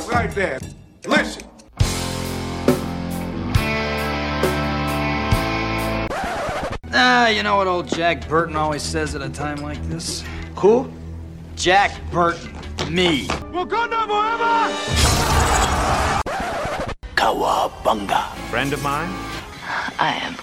stop right there. Listen. Ah, you know what old Jack Burton always says at a time like this? Cool? Jack Burton, me. Wakanda forever! Kawabunga. Friend of mine? I am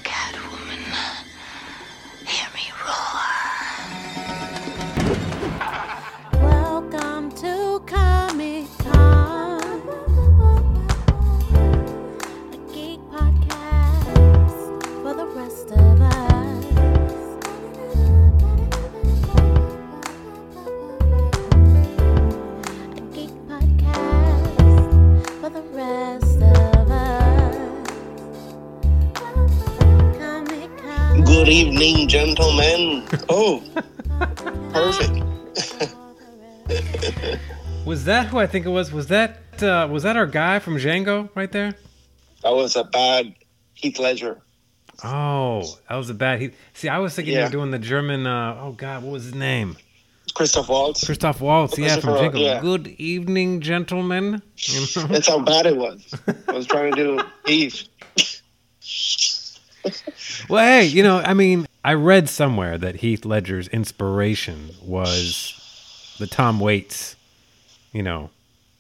Good evening, gentlemen. Oh, perfect. Was that who I think it was? Was that uh, was that our guy from Django right there? That was a bad Heath Ledger. Oh, that was a bad. He see, I was thinking you Yeah. were doing the German. Uh, oh God, what was his name? Christoph Waltz. Christoph Waltz. Yeah, from Django. yeah. Good evening, gentlemen. You know? That's how bad it was. I was trying to do Heath. Well, hey, you know, I mean, I read somewhere that Heath Ledger's inspiration was the Tom Waits. You know,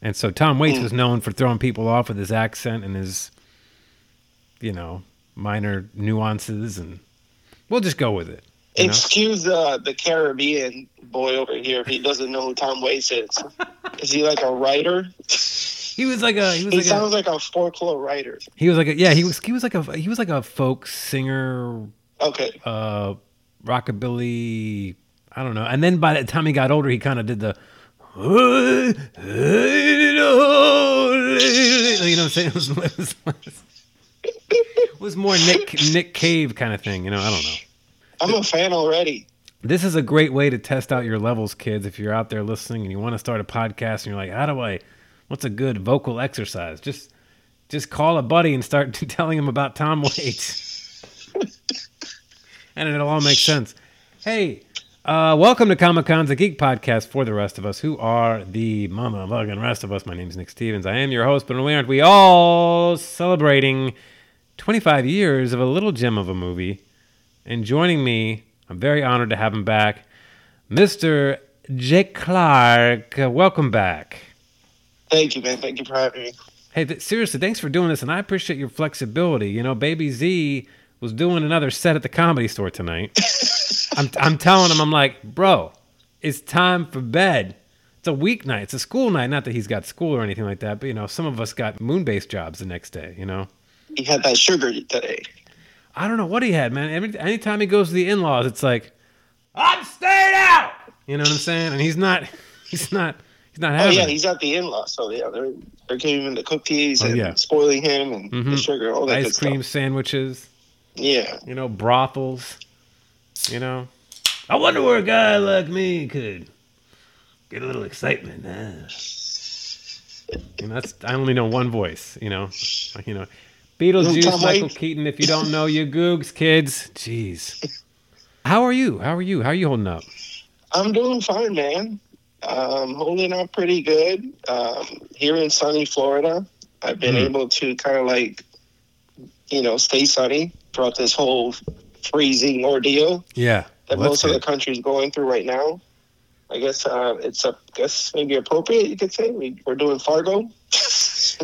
and so Tom Waits Mm. was known for throwing people off with his accent and his, you know, minor nuances, and we'll just go with it. You know? Excuse uh, the Caribbean boy over here if he doesn't know who Tom Waits is. Is he like a writer? He was like a he was He like a, sounds like a folklore writer. He was like a yeah, he was he was like a he was like a folk singer, Okay. uh rockabilly, I don't know. And then by the time he got older, he kind of did the you know what I'm saying? It was, it was, it was more Nick Nick Cave kind of thing, you know, I don't know. I'm a fan already. This is a great way to test out your levels, kids. If you're out there listening and you want to start a podcast and you're like, how do I, what's a good vocal exercise? Just, just call a buddy and start telling him about Tom Waits. and it'll all make sense. Hey, uh, welcome to Comic Con's a Geek Podcast for the rest of us who are the mama bugging rest of us. My name is Nick Stevens. I am your host, but aren't we all celebrating 25 years of a little gem of a movie. And joining me, I'm very honored to have him back, Mr. Jake Clark. Welcome back. Thank you, man. Thank you for having me. Hey, th- seriously, thanks for doing this, and I appreciate your flexibility. You know, Baby Z was doing another set at the comedy store tonight. I'm, I'm telling him, I'm like, bro, it's time for bed. It's a weeknight. It's a school night. Not that he's got school or anything like that, but you know, some of us got moon-based jobs the next day. You know, He had that sugar today. I don't know what he had, man. Every anytime he goes to the in-laws, it's like, I'm staying out. You know what I'm saying? And he's not, he's not, he's not Oh yeah, it. he's at the in-law, so yeah, they're they're giving him the cookies Oh, and yeah. spoiling him and the Mhm. sugar, all that ice cream stuff. sandwiches. Yeah, you know, brothels. You know, I wonder where a guy like me could get a little excitement. Uh. You know, that's I only know one voice. You know, you know, Beetlejuice, Michael. Keaton. If you don't know, you googs, kids. Jeez. How are you? How are you? How are you holding up? I'm doing fine, man. Um, holding up pretty good. Um, here in sunny Florida, I've been Mhm. able to kind of like, you know, stay sunny throughout this whole freezing ordeal Yeah. that well, most of the good. country's going through right now. I guess uh, it's a guess maybe appropriate. You could say we, we're doing Fargo.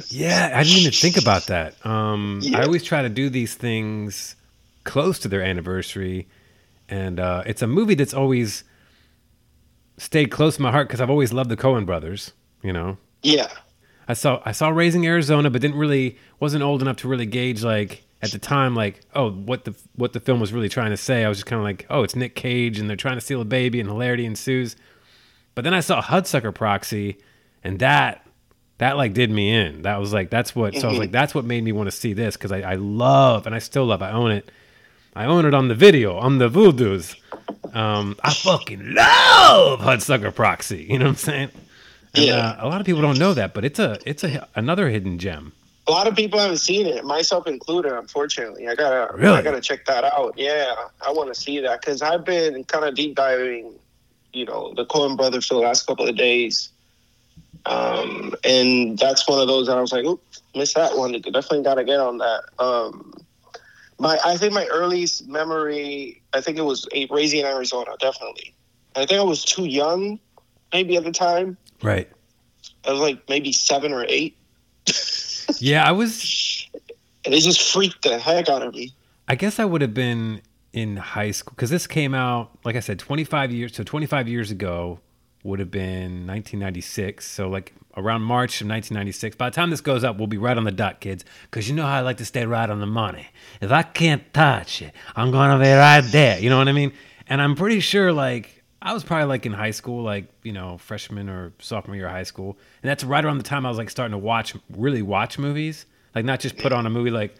Yeah, I didn't even think about that. Um, I always try to do these things close to their anniversary, and uh, it's a movie that's always stayed close to my heart because I've always loved the Coen Brothers. You know, Yeah, I saw I saw Raising Arizona, but didn't really wasn't old enough to really gauge like at the time like oh what the what the film was really trying to say. I was just kind of like oh it's Nick Cage and they're trying to steal a baby and hilarity ensues. But then I saw Hudsucker Proxy, and that that like did me in. That was like that's what so I was mm-hmm. like that's what made me want to see this because I, I love and I still love I own it. I own it on the video on the Voodoos. Um, I fucking love Hudsucker Proxy. You know what I'm saying? And, Yeah. uh, a lot of people don't know that, but it's a it's a another hidden gem. a lot of people haven't seen it, myself included. Unfortunately, I gotta Really? I gotta check that out. Yeah, I want to see that because I've been kind of deep diving, you know, the Coen Brothers for the last couple of days, Um, and that's one of those that I was like, "Oop, missed that one. Definitely got to get on that." Um, my, I think my earliest memory, I think it was a Raising Arizona. Definitely, I think I was too young, maybe at the time. Right. I was like maybe seven or eight, Yeah, I was. and it just freaked the heck out of me. I guess I would have been in high school because this came out, like I said, 25 years. So 25 years ago would have been 1996. So like around March of 1996. By the time this goes up, we'll be right on the dot, kids. Because you know how I like to stay right on the money. If I can't touch it, I'm gonna be right there. You know what I mean? And I'm pretty sure like I was probably like in high school, like you know, freshman or sophomore year of high school, and that's right around the time I was like starting to watch, really watch movies, like not just put on a movie like.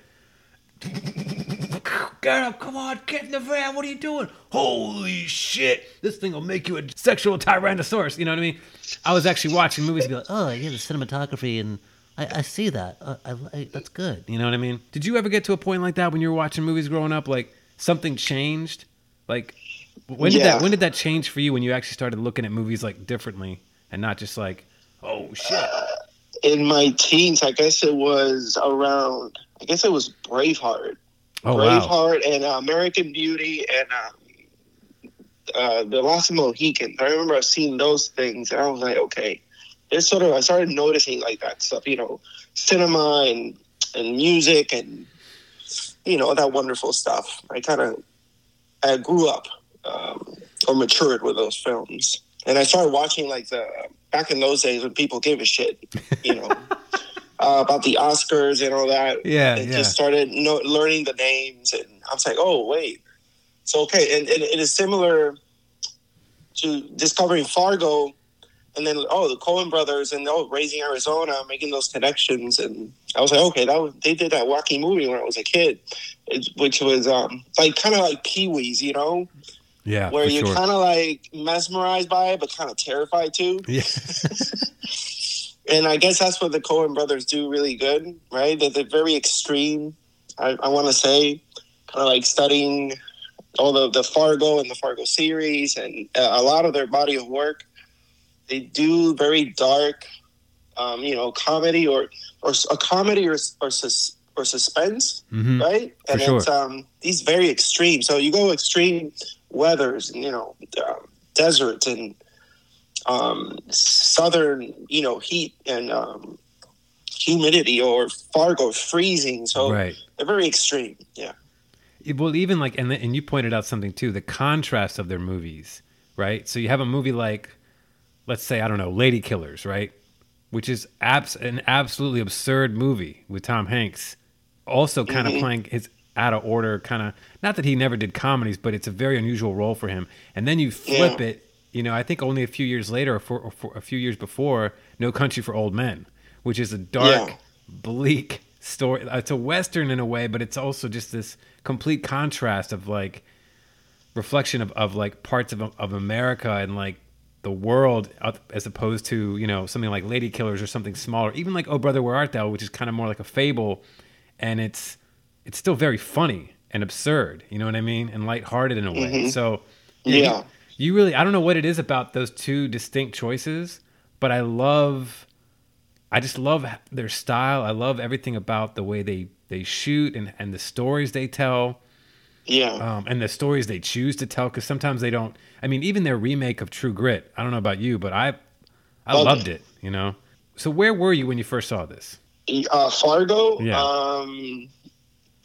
Get up, come on, get in the van. What are you doing? Holy shit! This thing will make you a sexual tyrannosaurus. You know what I mean? I was actually watching movies and be like, Oh, yeah, the cinematography, and I, I see that. Uh, I, I, that's good. you know what I mean? Did you ever get to a point like that when you were watching movies growing up? Like something changed? Like when did Yeah. that when did that change for you when you actually started looking at movies like differently and not just like, oh shit? In my teens, I guess it was around. I guess it was Braveheart. Oh wow. Braveheart and uh, American Beauty and um, uh, The Last Mohican. I remember seeing those things, and I was like, okay, it's sort of. I started noticing like that stuff, you know, cinema and and music and you know that wonderful stuff. I kind of I grew up um, or matured with those films, and I started watching like the back in those days when people gave a shit, you know. Uh, about the Oscars and all that, Yeah, and yeah. just started know, learning the names and i was like oh wait so okay and, and it is similar to discovering fargo and then oh the coen brothers and oh raising arizona making those connections and i was like okay that was they did that wacky movie when i was a kid it, which was um like kind of like pee-wees you know Yeah, where you're sure. kind of like mesmerized by it but kind of terrified too yeah. and I guess that's what the Coen brothers do really good, right? That they're very extreme. I, I want to say, kind of like studying all the the Fargo and the Fargo series, and uh, a lot of their body of work. They do very dark, um, you know, comedy or or a comedy or or, sus, or suspense, Mhm. right? And sure. it's um these very extreme. So you go extreme weathers, and you know, um, deserts and um, southern, you know, heat and um, humidity, or Fargo freezing. So Right. they're very extreme. Yeah. Well, even like, and and you pointed out something too, the contrast of their movies, right? So you have a movie like, let's say, I don't know, Lady Killers, right? Which is abs- an absolutely absurd movie with Tom Hanks, also kind of playing his out of order kind of. Not that he never did comedies, but it's a very unusual role for him. And then you flip Yeah. it, you know, I think only a few years later, or, for, or for a few years before, No Country for Old Men, which is a dark, Yeah. bleak story. Uh, it's a western in a way, but it's also just this complete contrast of like reflection of, of like parts of of America and like the world as opposed to you know something like Lady Killers or something smaller, even like Oh Brother Where Art Thou, which is kind of more like a fable, and it's it's still very funny and absurd. You know what I mean? And lighthearted in a way. Mm-hmm. So you- Yeah. You really I don't know what it is about those two distinct choices, but I love I just love their style. I love everything about the way they they shoot and and the stories they tell Yeah. um, and the stories they choose to tell because sometimes they don't i mean even their remake of true grit i don't know about you but i i Loved loved it you know so where were you when you first saw this Uh, Fargo. Yeah. Um,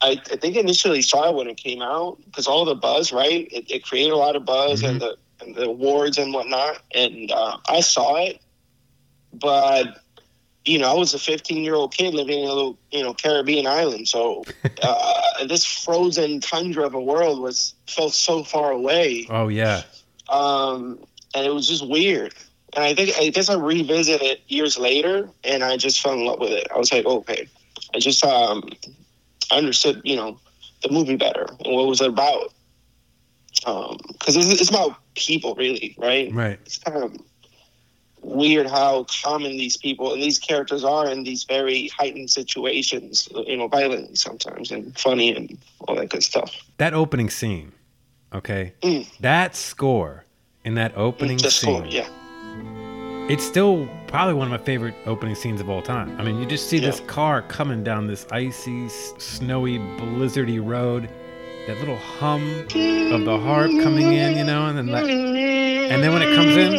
I, I think initially saw it when it came out because all the buzz, right? It, it created a lot of buzz and the and the awards and whatnot. And uh, I saw it, but you know, I was a 15 year old kid living in a little, you know, Caribbean island. So uh, this frozen tundra of a world was felt so far away, oh yeah um, and it was just weird. And I think I guess I revisited it years later, and I just fell in love with it. I was like, okay, I just um, understood, you know, the movie better and what was it about. Because it's, it's about people, really, right? right It's kind of weird how common these people and these characters are in these very heightened situations, you know, violently sometimes and funny and all that good stuff. that opening scene okay Mm. that score in that opening scene for, yeah. it's still probably one of my favorite opening scenes of all time. I mean, you just see this car coming down this icy, snowy, blizzardy road. That little hum of the harp coming in, you know, and then that, and then when it comes in,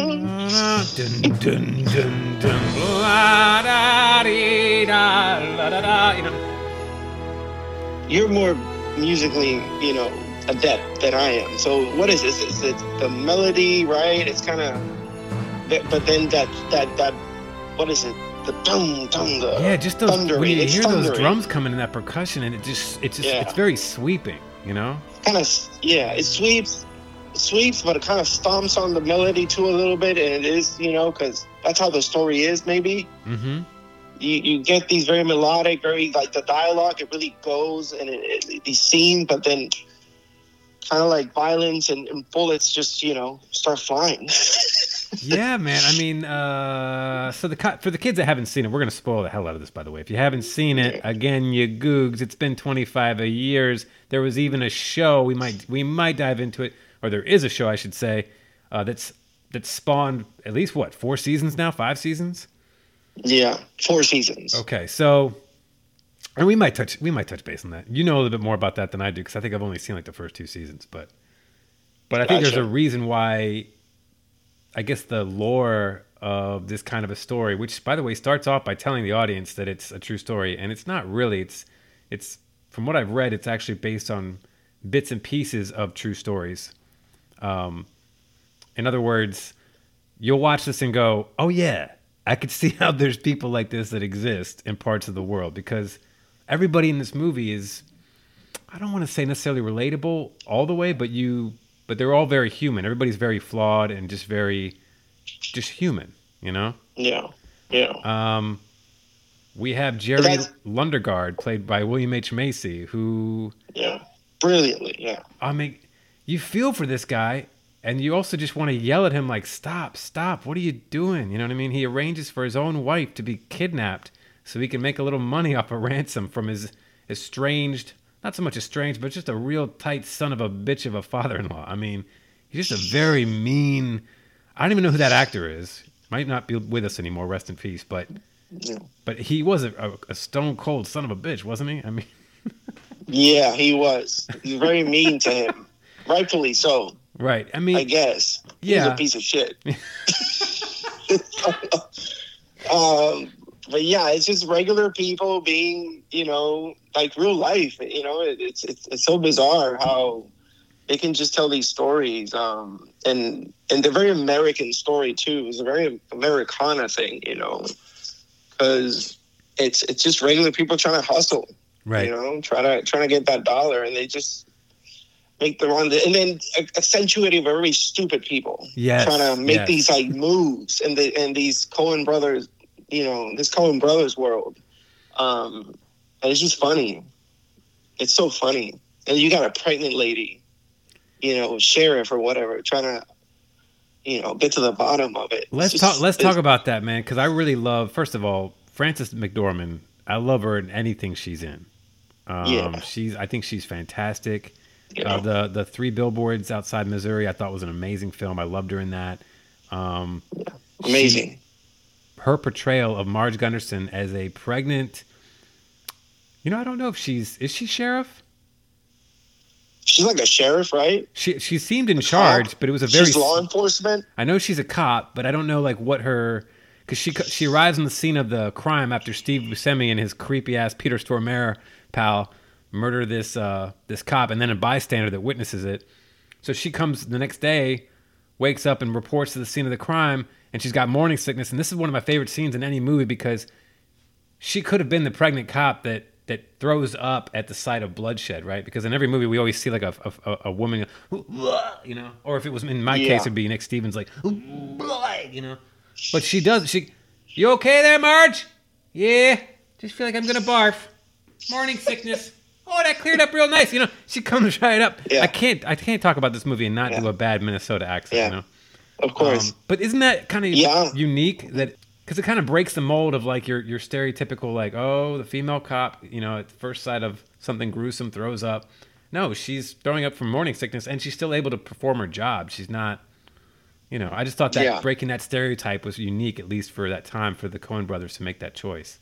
dun dun dun dun, blah, da, dee, da, la, da, da, you know. You're more musically, you know, adept than I am. So what is this? Is it the melody, right? It's kind of, but then that that that, what is it? The dum dum Yeah, just those thundering. when you it's hear those drums coming in that percussion, and it just it's just Yeah. it's very sweeping, you know. kind of yeah it sweeps sweeps but it kind of stomps on the melody too a little bit and it is you know because that's how the story is maybe Mm-hmm. you, you get these very melodic very like the dialogue it really goes and it, it, these scenes but then kind of like violence and, and bullets just you know start flying yeah, man. I mean, uh, so the for the kids that haven't seen it, we're gonna spoil the hell out of this. By the way, if you haven't seen it, again, you googs. It's been 25 years. There was even a show. We might we might dive into it, or there is a show, I should say, uh, that's that spawned at least what four seasons now, five seasons. yeah four seasons Okay, so and we might touch we might touch base on that. You know a little bit more about that than I do because I think I've only seen like the first two seasons, but but I think there's a reason why. I guess the lore of this kind of a story, which by the way starts off by telling the audience that it's a true story, and it's not really. It's it's from what I've read, it's actually based on bits and pieces of true stories. Um, in other words, you'll watch this and go, "Oh yeah, I could see how there's people like this that exist in parts of the world because everybody in this movie is I don't want to say necessarily relatable all the way, but you but they're all very human. Everybody's very flawed and just very just human, you know? yeah yeah Um we have Jerry Lundegaard played by William H. Macy who yeah brilliantly yeah I mean, you feel for this guy, and you also just want to yell at him like, "Stop! Stop! What are you doing?" You know what I mean? He arranges for his own wife to be kidnapped so he can make a little money off a ransom from his estranged, not so much estranged, but just a real tight son of a bitch of a father-in-law. I mean, he's just a very mean. I don't even know who that actor is. Might not be with us anymore. Rest in peace. But Yeah. but he was a, a, stone cold son of a bitch, wasn't he? I mean. yeah he was he's very mean to him rightfully so Right. I mean, I guess. He's Yeah. a piece of shit. um, but yeah, it's just regular people being, you know, like real life. You know, it, it's, it's it's so bizarre how they can just tell these stories. Um, and and they're very American story too. It's a very Americana thing, you know, because it's it's just regular people trying to hustle. right. You know, trying to trying to get that dollar, and they just make the wrong, and then accentuating very stupid people Yes, trying to make yes. these like moves, and the and these Coen brothers, you know, this Coen brothers world, um, and it's just funny. It's so funny, and you got a pregnant lady, you know, sheriff or whatever, trying to, you know, get to the bottom of it. Let's just- talk. Let's talk about that, man, because I really love. First of all, Frances McDormand. I love her in anything she's in. Um, Yeah. she's. I think she's fantastic. You Uh, the the three billboards outside Missouri. I thought was an amazing film. I loved her in that. Um, Amazing. Her portrayal of Marge Gunderson as a pregnant. You know, I don't know if she's is she sheriff. She's like a sheriff, right? She she seemed in charge, but it was a very She's law enforcement. I know she's a cop, but I don't know like what her because she she arrives on the scene of the crime after Steve Buscemi and his creepy ass Peter Stormare pal murder this uh, this cop, and then a bystander that witnesses it. So she comes the next day, wakes up and reports to the scene of the crime, and she's got morning sickness. And this is one of my favorite scenes in any movie because she could have been the pregnant cop that that throws up at the sight of bloodshed, right? Because in every movie we always see like a a, a woman, you know, or if it was in my Yeah. case, it'd be Nick Stevens like, you know. But she does. She, you okay there, Marge? Yeah. Just feel like I'm gonna barf. Morning sickness. Oh, that cleared up real nice. You know, she comes right up. Yeah. I can't. I can't talk about this movie and not Yeah. do a bad Minnesota accent. Yeah. You know. Of course. Um, but isn't that kind of Yeah. unique that because it kind of breaks the mold of like your your stereotypical like oh the female cop you know at first sight of something gruesome throws up. No, she's throwing up from morning sickness and she's still able to perform her job. She's not You know, I just thought that Yeah. breaking that stereotype was unique, at least for that time, for the Coen brothers to make that choice.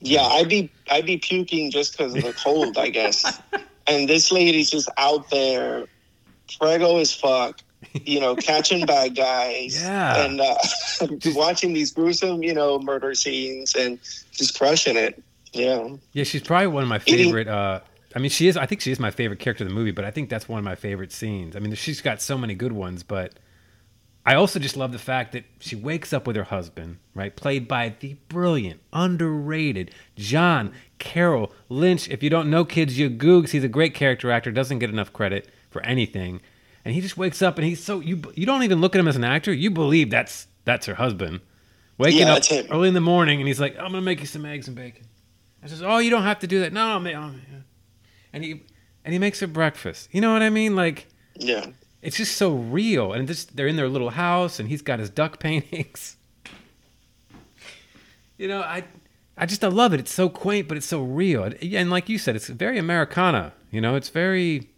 Yeah, I'd be I'd be puking just because of the cold, I guess. And this lady's just out there, prego as fuck, you know, catching bad guys, Yeah. and uh, watching these gruesome, you know, murder scenes and just crushing it. Yeah, Yeah, she's probably one of my favorite. Uh, I mean, she is. I think she is my favorite character in the movie, but I think that's one of my favorite scenes. I mean, she's got so many good ones, but I also just love the fact that she wakes up with her husband, right, played by the brilliant, underrated John Carroll Lynch. If you don't know kids, you googs. He's a great character actor. Doesn't get enough credit for anything, and he just wakes up and he's so you. You don't even look at him as an actor. You believe that's that's her husband. Waking Yeah, up early in the morning, and he's like, "I'm gonna make you some eggs and bacon." I says, "Oh, you don't have to do that." No, I'm, I'm oh, and he and he makes her breakfast. You know what I mean? Like yeah, it's just so real, and just they're in their little house, and he's got his duck paintings. you know, I I just I love it. It's so quaint, but it's so real, and like you said, it's very Americana. You know, it's very.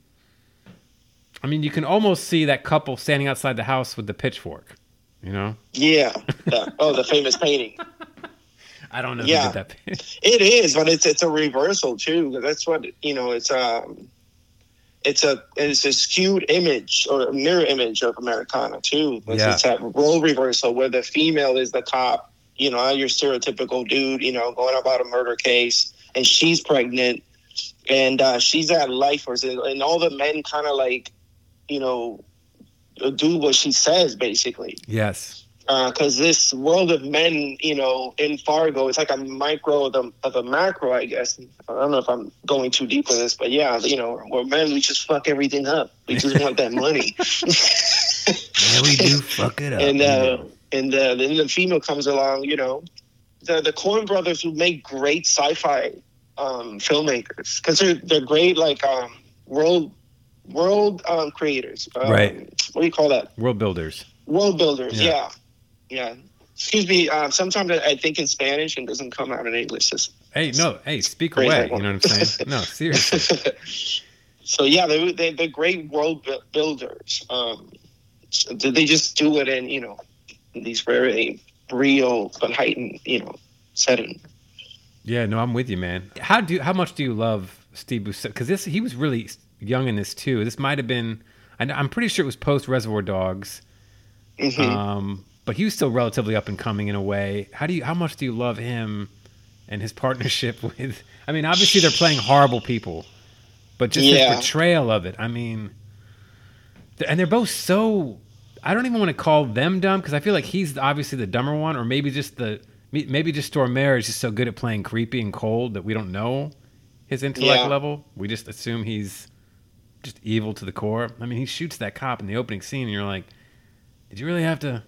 I mean, you can almost see that couple standing outside the house with the pitchfork. You know, yeah. The- oh, the famous painting. I don't know Yeah. who did that. It is, but it's it's a reversal too. That's what you know. It's um, it's a it's a skewed image or a mirror image of Americana too. It's, Yeah. it's that role reversal where the female is the cop. You know, your stereotypical dude. You know, going about a murder case, and she's pregnant, and uh, she's at life and and all the men kind of like, you know, do what she says basically yes. because this world of men, you know, in Fargo, it's like a micro of, the, of a macro, I guess. I don't know if I'm going too deep with this, but yeah, you know, we're men, we just fuck everything up. We just want that money. Yeah, we do fuck it up. and uh, and uh, then the female comes along, you know, the the Coen brothers who make great sci-fi um, filmmakers because they're they're great like um, world world um, creators. Um, Right. What do you call that? world builders. World builders, Yeah. yeah. Yeah. Excuse me. Um, sometimes I I think in Spanish and doesn't come out in English. It's- Hey, no, hey, speak away. You know what I'm saying? No, seriously. so yeah, they they they're great world builders. Um, so they just do it in you know these very real but heightened you know setting. Yeah, no, I'm with you, man. How do how much do you love Steve Buscemi? Because this he was really young in this too. This might have been, I'm pretty sure it was post Reservoir Dogs, Mhm. um, but he was still relatively up and coming in a way. How do you how much do you love him and his partnership with? I mean, obviously they're playing horrible people, but just Yeah. his portrayal of it. I mean, and they're both so. I don't even want to call them dumb because I feel like he's obviously the dumber one, or maybe just the maybe just Stormare is just so good at playing creepy and cold that we don't know his intellect Yeah. level. We just assume he's just evil to the core. I mean, he shoots that cop in the opening scene, and you're like, did you really have to?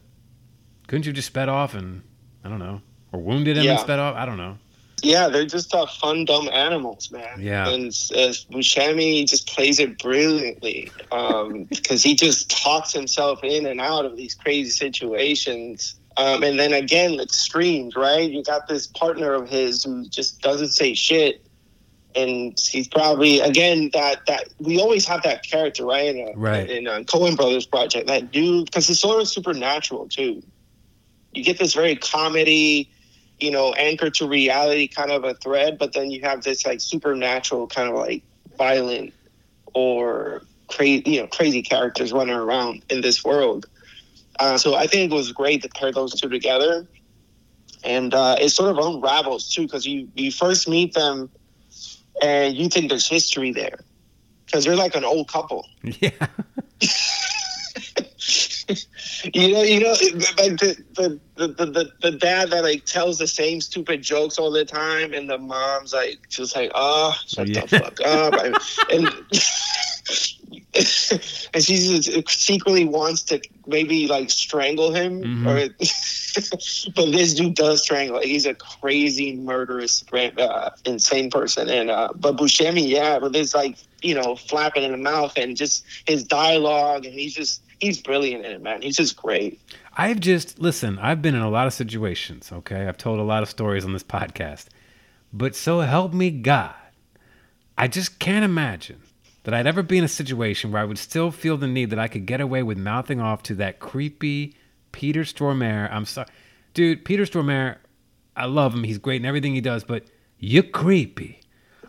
Couldn't you just sped off and I don't know, or wounded him and Yeah. sped off? I don't know. Yeah, they're just uh, fun, dumb animals, man. Yeah. And uh, Buscemi just plays it brilliantly because he just talks himself in and out of these crazy situations. Um, and then again, extremes, right? You got this partner of his who just doesn't say shit. And he's probably again that that we always have that character, right? In, a, Right. In uh, Coen Brothers project, that dude because it's sort of supernatural too. You get this very comedy, you know, anchored to reality kind of a thread, but then you have this like supernatural kind of like violent or crazy, you know, crazy characters running around in this world. Uh, so I think it was great to pair those two together, and uh, it sort of unravels too because you you first meet them and you think there's history there because they're like an old couple. Yeah. you know, you know, the the, the, the, dad that like tells the same stupid jokes all the time, and the mom's like just like, oh, shut the fuck up, and and she secretly wants to maybe like strangle him, Mhm. or but this dude does strangle. Like, he's a crazy murderous, uh, insane person, and uh, but Buscemi, yeah, but there's like you know flapping in the mouth and just his dialogue, and he's just he's brilliant in it, man. He's just great. I've just listen. I've been in a lot of situations. Okay, I've told a lot of stories on this podcast, but so help me God, I just can't imagine that I'd ever be in a situation where I would still feel the need that I could get away with mouthing off to that creepy Peter Stormare. I'm sorry, dude. Peter Stormare, I love him. He's great in everything he does, but you're creepy.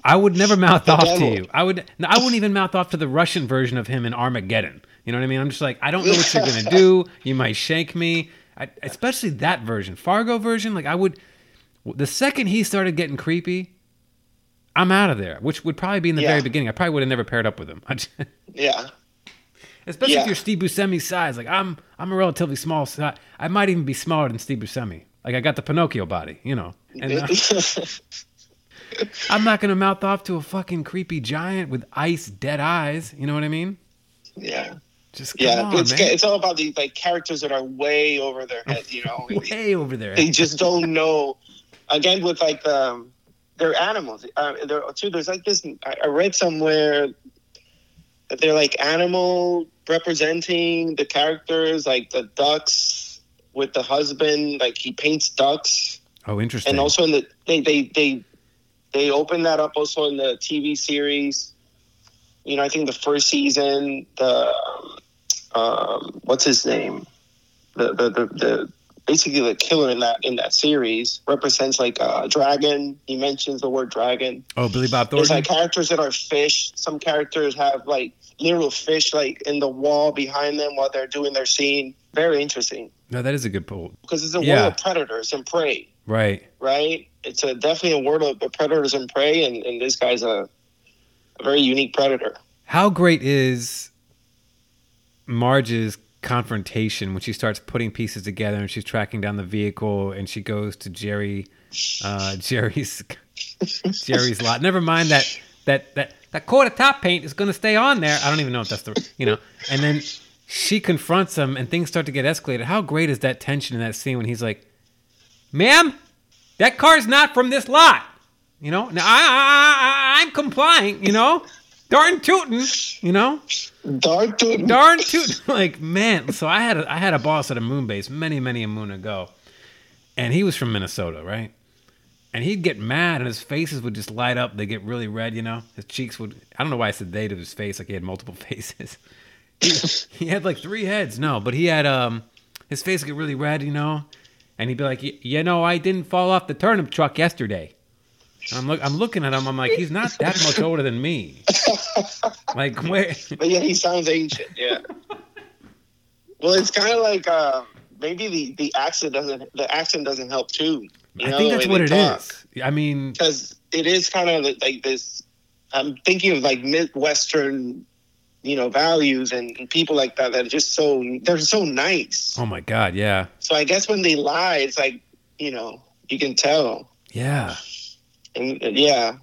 I would never mouth off to you. I would. no, I wouldn't even mouth off to the Russian version of him in Armageddon. You know what I mean? I'm just like, I don't know what you're gonna do. You might shank me. I, especially that version, Fargo version. Like I would. The second he started getting creepy, I'm out of there. Which would probably be in the Yeah. very beginning. I probably would have never paired up with him. Yeah. Especially Yeah. if you're Steve Buscemi's size. Like I'm, I'm a relatively small size. I might even be smaller than Steve Buscemi. Like I got the Pinocchio body, you know. And uh, I'm not gonna mouth off to a fucking creepy giant with ice dead eyes. You know what I mean? yeah. Just come Yeah. on, it's man. it's all about these like characters that are way over their head, you know. Way over there. they just don't know. Again, with like um, they're animals. Uh, there too. There's like this. I, I read somewhere that they're like animal representing the characters, like the ducks with the husband. Like he paints ducks, Oh, interesting. and also in the they they they they open that up also in the TV series. You know, I think the first season, the um, what's his name, the the the, the basically the killer in that in that series represents like a dragon. He mentions the word dragon. oh, Billy Bob Thornton. There's like characters that are fish. Some characters have like literal fish like in the wall behind them while they're doing their scene. Very interesting no, that is a good pull. because it's a Yeah. world of predators and prey Right. right? It's a definitely a world of predators and prey, and, and this guy's a, a very unique predator. How great is Marge's confrontation when she starts putting pieces together and she's tracking down the vehicle and she goes to Jerry, uh, Jerry's, Jerry's lot. Never mind that that that that quarter top paint is going to stay on there. I don't even know if that's the you know. And then she confronts him and things start to get escalated. How great is that tension in that scene when he's like, "Ma'am, that car's not from this lot." You know, now I, I, I I'm complying. You know, darn tootin'. You know, Dark dude. darn tootin'. Like man, so I had a, I had a boss at a moon base many many a moon ago, and he was from Minnesota, right? And he'd get mad, and his faces would just light up. They get really red, you know. His cheeks would. I don't know why I said they to his face, like he had multiple faces. he, he had like three heads. No, but he had um, his face would get really red, you know. And he'd be like, "Y- you know, I didn't fall off the turnip truck yesterday. And I'm look, I'm looking at him. I'm like, he's not that much older than me. like where? But yeah, he sounds ancient. Yeah. well, it's kind of like uh, maybe the the accent doesn't the accent doesn't help too. You I know, think that's what it talk. is. I mean, because it is kind of like this. I'm thinking of like midwestern, you know, values and people like that that are just so they're so nice. oh my god, yeah, So I guess when they lie, it's like you know you can tell. yeah. And, and yeah,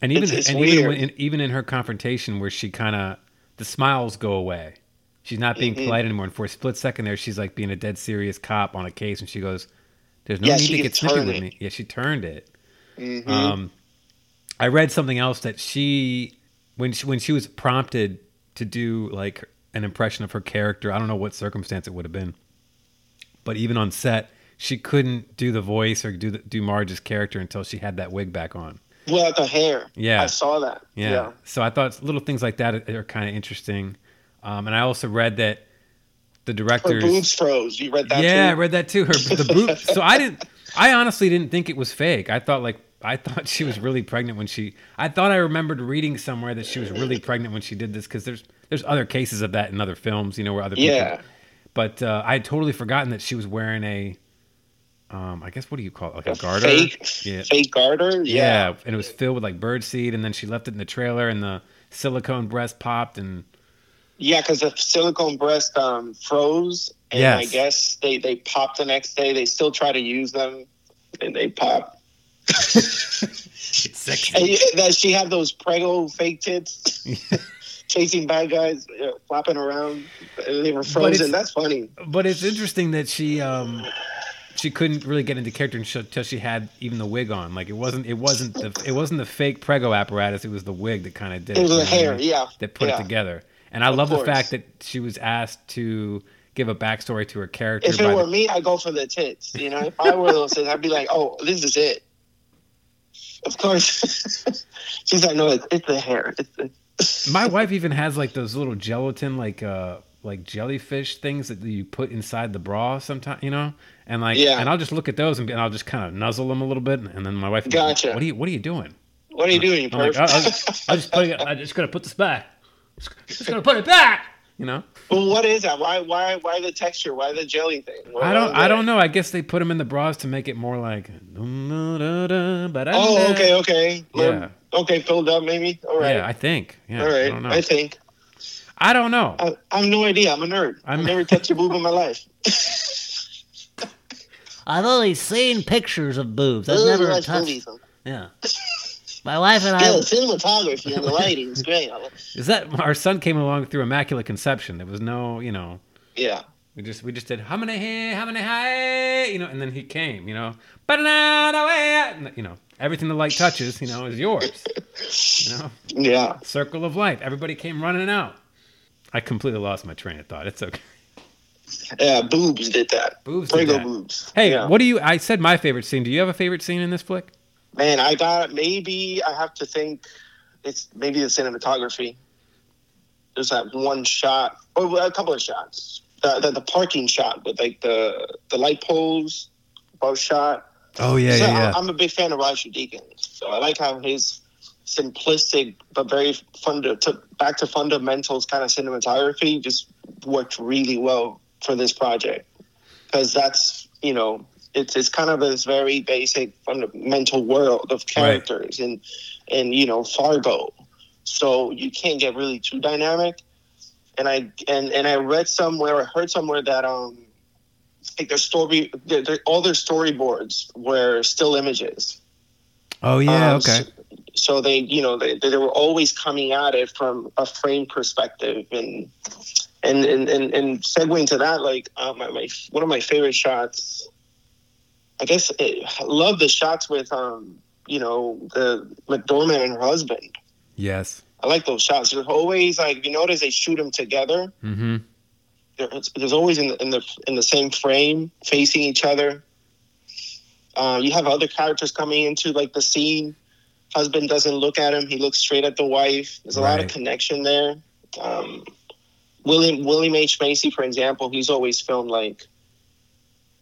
And even It's- it's and even when, in, even in her confrontation, where she kind of the smiles go away, she's not being Mhm. polite anymore. And for a split second there, she's like being a dead serious cop on a case, and she goes, "There's no Yeah, need to get snippy with me." Yeah, she turned it. Mhm. Um, I read something else that she when she when she was prompted to do like an impression of her character. I don't know what circumstance it would have been, but even on set, she couldn't do the voice or do the, do Marge's character until she had that wig back on. well, the hair. Yeah. I saw that. Yeah. Yeah. So I thought little things like that are, are kind of interesting. Um, and I also read that the Her directors. boobs froze. You read that? yeah, I read that too. Her the boob. so I didn't. I honestly didn't think it was fake. I thought like I thought she was really pregnant when she. I thought I remembered reading somewhere that she was really pregnant when she did this because there's there's other cases of that in other films. You know where other people. Yeah. But uh, I had totally forgotten that she was wearing a. Um, I guess what do you call it? Like a, A garter. fake, Yeah. fake garter. Yeah. Yeah. and it was filled with like bird seed, and then she left it in the trailer, and the silicone breast popped, and Yeah, because the silicone breast um, froze, and I guess they they popped the next day. They still try to use them, and they pop. sexy. That she had those prego fake tits, chasing bad guys, uh, flopping around. and They were frozen. That's funny. But it's interesting that she um she couldn't really get into character until she had even the wig on. Like it wasn't it wasn't the it wasn't the fake prego apparatus. It was the wig that kind of did It was you the I hair. Yeah. that put yeah. it together. And I love course. the fact that she was asked to give a backstory to her character. If it were the- me, I'd go for the tits. You know, if I were those tits, I'd be like, "Oh, this is it." Of course, she's like, "No, it's, it's the hair. It's, it's My wife even has like those little gelatin, like uh, like jellyfish things that you put inside the bra. Sometimes, you know, and like, Yeah. and I'll just look at those and, and I'll just kind of nuzzle them a little bit, and then my wife, will be like, Gotcha. What are you What are you doing? What are you doing, you I'm like. I, oh, I, just, I just putting it. I just gonna put this back. Just, just gonna put it back. You know. well, what is that? Why, why, why the texture? Why the jelly thing? What- I don't. I don't know. I guess they put them in the bras to make it more like. Oh, okay, okay. Yeah. Okay, filled up maybe. All right. Yeah, I think. Yeah, All I don't know. I, think. I don't know. I, I have no idea. I'm a nerd. I'm- I've never touched a boob in my life. I've only seen pictures of boobs. I've Ugh, never watch touched. movies. Yeah. My wife and I. Yeah, cinematography and the lighting is great. Is that our son came along through immaculate conception? There was no, you know, Yeah. we just we just did how many hey, how many hi, you know, and then he came, you know, and, you know, everything the light touches, you know, is yours. You know, Yeah. circle of life. Everybody came running out. I completely lost my train of thought. It's okay. Yeah, boobs did that. Boobs did that. boobs. Hey, Yeah. what do you? I said my favorite scene. Do you have a favorite scene in this flick? Man, I got maybe I have to think it's maybe the cinematography. There's that one shot, or a couple of shots. The, the, the parking shot with like the the light poles, above shot. Oh yeah, So yeah, yeah. I, am a big fan of Roger Deakins, so I like how his simplistic but very funda- to, back to fundamentals kind of cinematography just worked really well for this project because that's you know it's it's kind of this very basic fundamental world of characters and and you know Fargo, so you can't get really too dynamic. And I and and I read somewhere, I heard somewhere that um like their story, their, their, all their storyboards were still images. oh yeah, Um, okay. So, so they, you know, they, they were always coming at it from a frame perspective, and and and and, and segueing to that, like uh, my, my one of my favorite shots. I guess it, I love the shots with um, you know, the McDormand and her husband. Yes. I like those shots. There's always like you notice they shoot them together. Mm-hmm. There's, there's always in the, in the in the same frame, facing each other. Uh, you have other characters coming into like the scene. Husband doesn't look at him; he looks straight at the wife. There's a lot of connection there. Um, William William H Macy, for example, he's always filmed like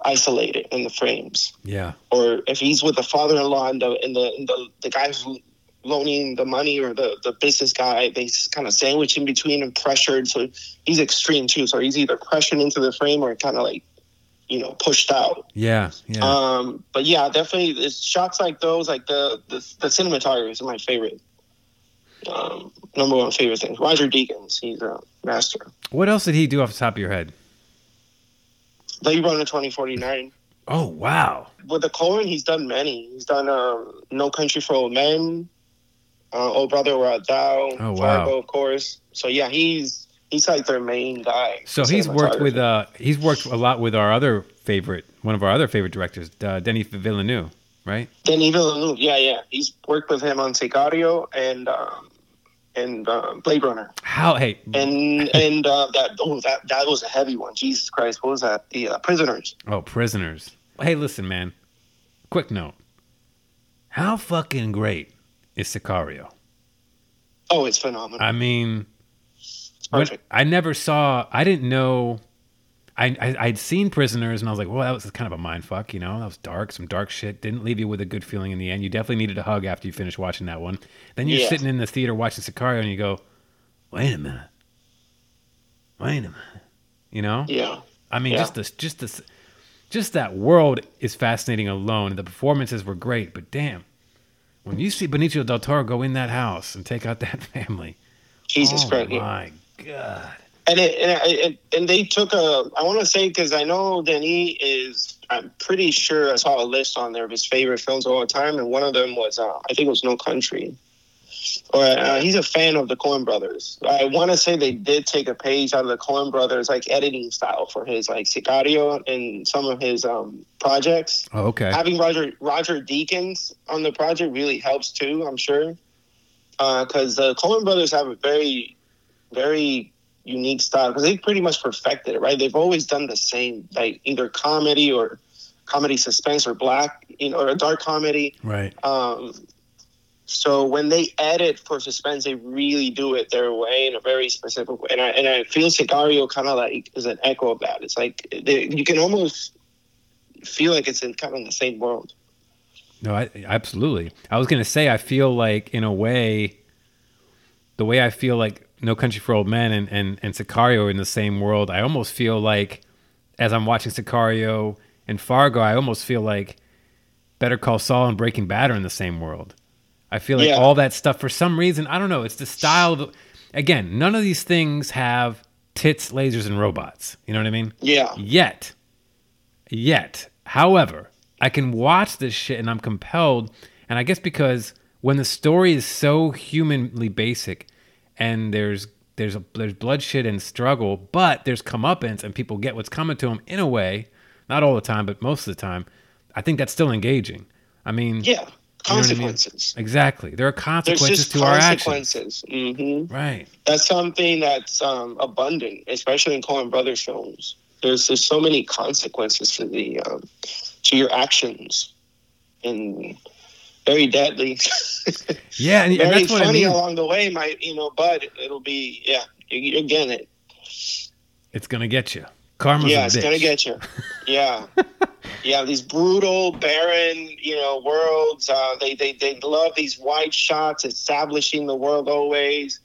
isolated in the frames. Yeah. Or if he's with the father-in-law and the and the and the, the guy who's loaning the money or the, the business guy, they kind of sandwich in between and pressured. So he's extreme too. So he's either pressured into the frame or kind of like, you know, pushed out. Yeah. Yeah. Um, but yeah, definitely it's shots like those, like the the, the cinematography is my favorite. Um, number one favorite thing. Roger Deakins, he's a master. what else did he do off the top of your head? Blade Runner twenty forty nine. Oh wow. With the Coen, he's done many. He's done um, No Country for Old Men, uh, Oh Brother Where Art Thou, Oh, wow. Fargo, of course. So yeah, he's he's like their main guy. So he's worked with uh he's worked a lot with our other favorite one of our other favorite directors, uh, Denis Villeneuve, right? Denis Villeneuve. Yeah, yeah. He's worked with him on Sicario and um, and uh, Blade Runner. How hey and and uh, that oh that that was a heavy one. Jesus Christ, what was that? The uh, prisoners. oh prisoners. Hey, listen, man. Quick note. How fucking great is Sicario? Oh, it's phenomenal. I mean, perfect. I never saw. I didn't know. I, I I'd seen prisoners, and I was like, well, that was kind of a mind fuck, you know. That was dark, some dark shit. Didn't leave you with a good feeling in the end. You definitely needed a hug after you finished watching that one. Then you're Yeah. sitting in the theater watching Sicario, and you go, wait a minute, wait a minute, you know. yeah, I mean, Yeah. just this, just this, just that world is fascinating alone. The performances were great, but damn, when you see Benicio del Toro go in that house and take out that family, Jesus oh Christ. yeah. my god. And it, and it, and they took a. I want to say because I know Denis is. I'm pretty sure I saw a list on there of his favorite films of all time, and one of them was uh, I think it was No Country. Or uh, he's a fan of the Coen Brothers. I want to say they did take a page out of the Coen Brothers like editing style for his like Sicario and some of his um, projects. Oh, okay. having Roger Roger Deakins on the project really helps too. I'm sure because the Coen Brothers have a very very unique style because they pretty much perfected it. Right, they've always done the same, like either comedy or comedy suspense or black, you know, or a dark comedy. Right. Um, So when they edit for suspense, they really do it their way in a very specific way. And I and I feel Sicario kind of like is an echo of that. It's like they, you can almost feel like it's in kind of in the same world. No, I, absolutely. I was gonna say I feel like in a way, the way I feel like No Country for Old Men and and and Sicario are in the same world. I almost feel like as I'm watching Sicario and Fargo, I almost feel like Better Call Saul and Breaking Bad are in the same world. I feel like Yeah. all that stuff for some reason I don't know. It's the style. Of again, none of these things have tits, lasers, and robots. You know what I mean? Yeah, Yet, yet, however, I can watch this shit and I'm compelled. And I guess because when the story is so humanly basic, and there's there's a, there's bloodshed and struggle, but there's comeuppance and people get what's coming to them in a way, not all the time, but most of the time. I think that's still engaging. I mean, yeah, you know I mean? consequences. Exactly. There are consequences to our actions. consequences. hmm Right. That's something that's um, abundant, especially in Coen Brothers films. There's there's so many consequences to the um, to your actions, and very deadly. Yeah, and, and very that's what I funny mean. along the way, might you know, but it'll be yeah, you, you're getting it. It's gonna get you. Karma's yeah, a it's bitch. gonna get you. Yeah, yeah. These brutal, barren, you know, worlds. Uh, they they they love these wide shots, establishing the world always.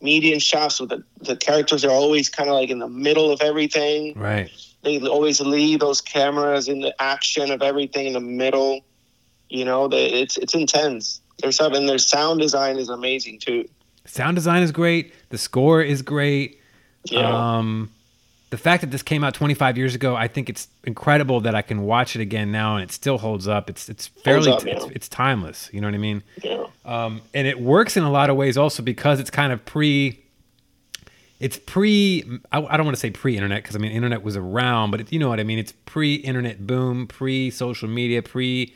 Median shots with the the characters are always kind of like in the middle of everything. Right. They always leave those cameras in the action of everything in the middle. You know, they, it's it's intense. There's something. Their sound design is amazing too. Sound design is great. The score is great. Yeah. Um, the fact that this came out 25 years ago, I think it's incredible that I can watch it again now and it still holds up. It's it's fairly up, it's, it's timeless. You know what I mean? yeah. Um, and it works in a lot of ways also because it's kind of pre. It's pre. I, I don't want to say pre-internet because I mean internet was around, but it, you know what I mean. It's pre-internet boom, pre-social media, pre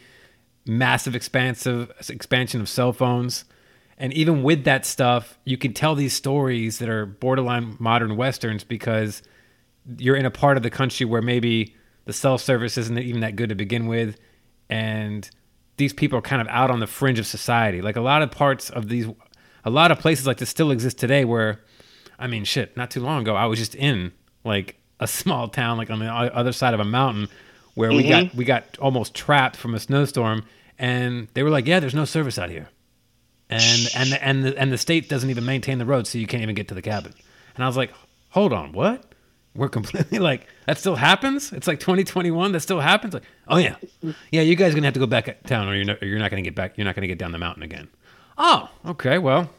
massive expansive expansion of cell phones. And even with that stuff, you can tell these stories that are borderline modern westerns because you're in a part of the country where maybe the cell service isn't even that good to begin with, and these people are kind of out on the fringe of society. Like a lot of parts of these, a lot of places like this still exist today. Where, I mean, shit, not too long ago, I was just in like a small town, like on the other side of a mountain, where we got mm-hmm. we got almost trapped from a snowstorm, and they were like, "Yeah, there's no service out here." and and the, and the and the state doesn't even maintain the road, so you can't even get to the cabin. And I was like, hold on, what? We're completely like that still happens. It's like 2021. That still happens. Like, oh yeah, yeah. You guys are gonna have to go back at town, or you're not, or you're not gonna get back. You're not gonna get down the mountain again. Oh, okay. Well,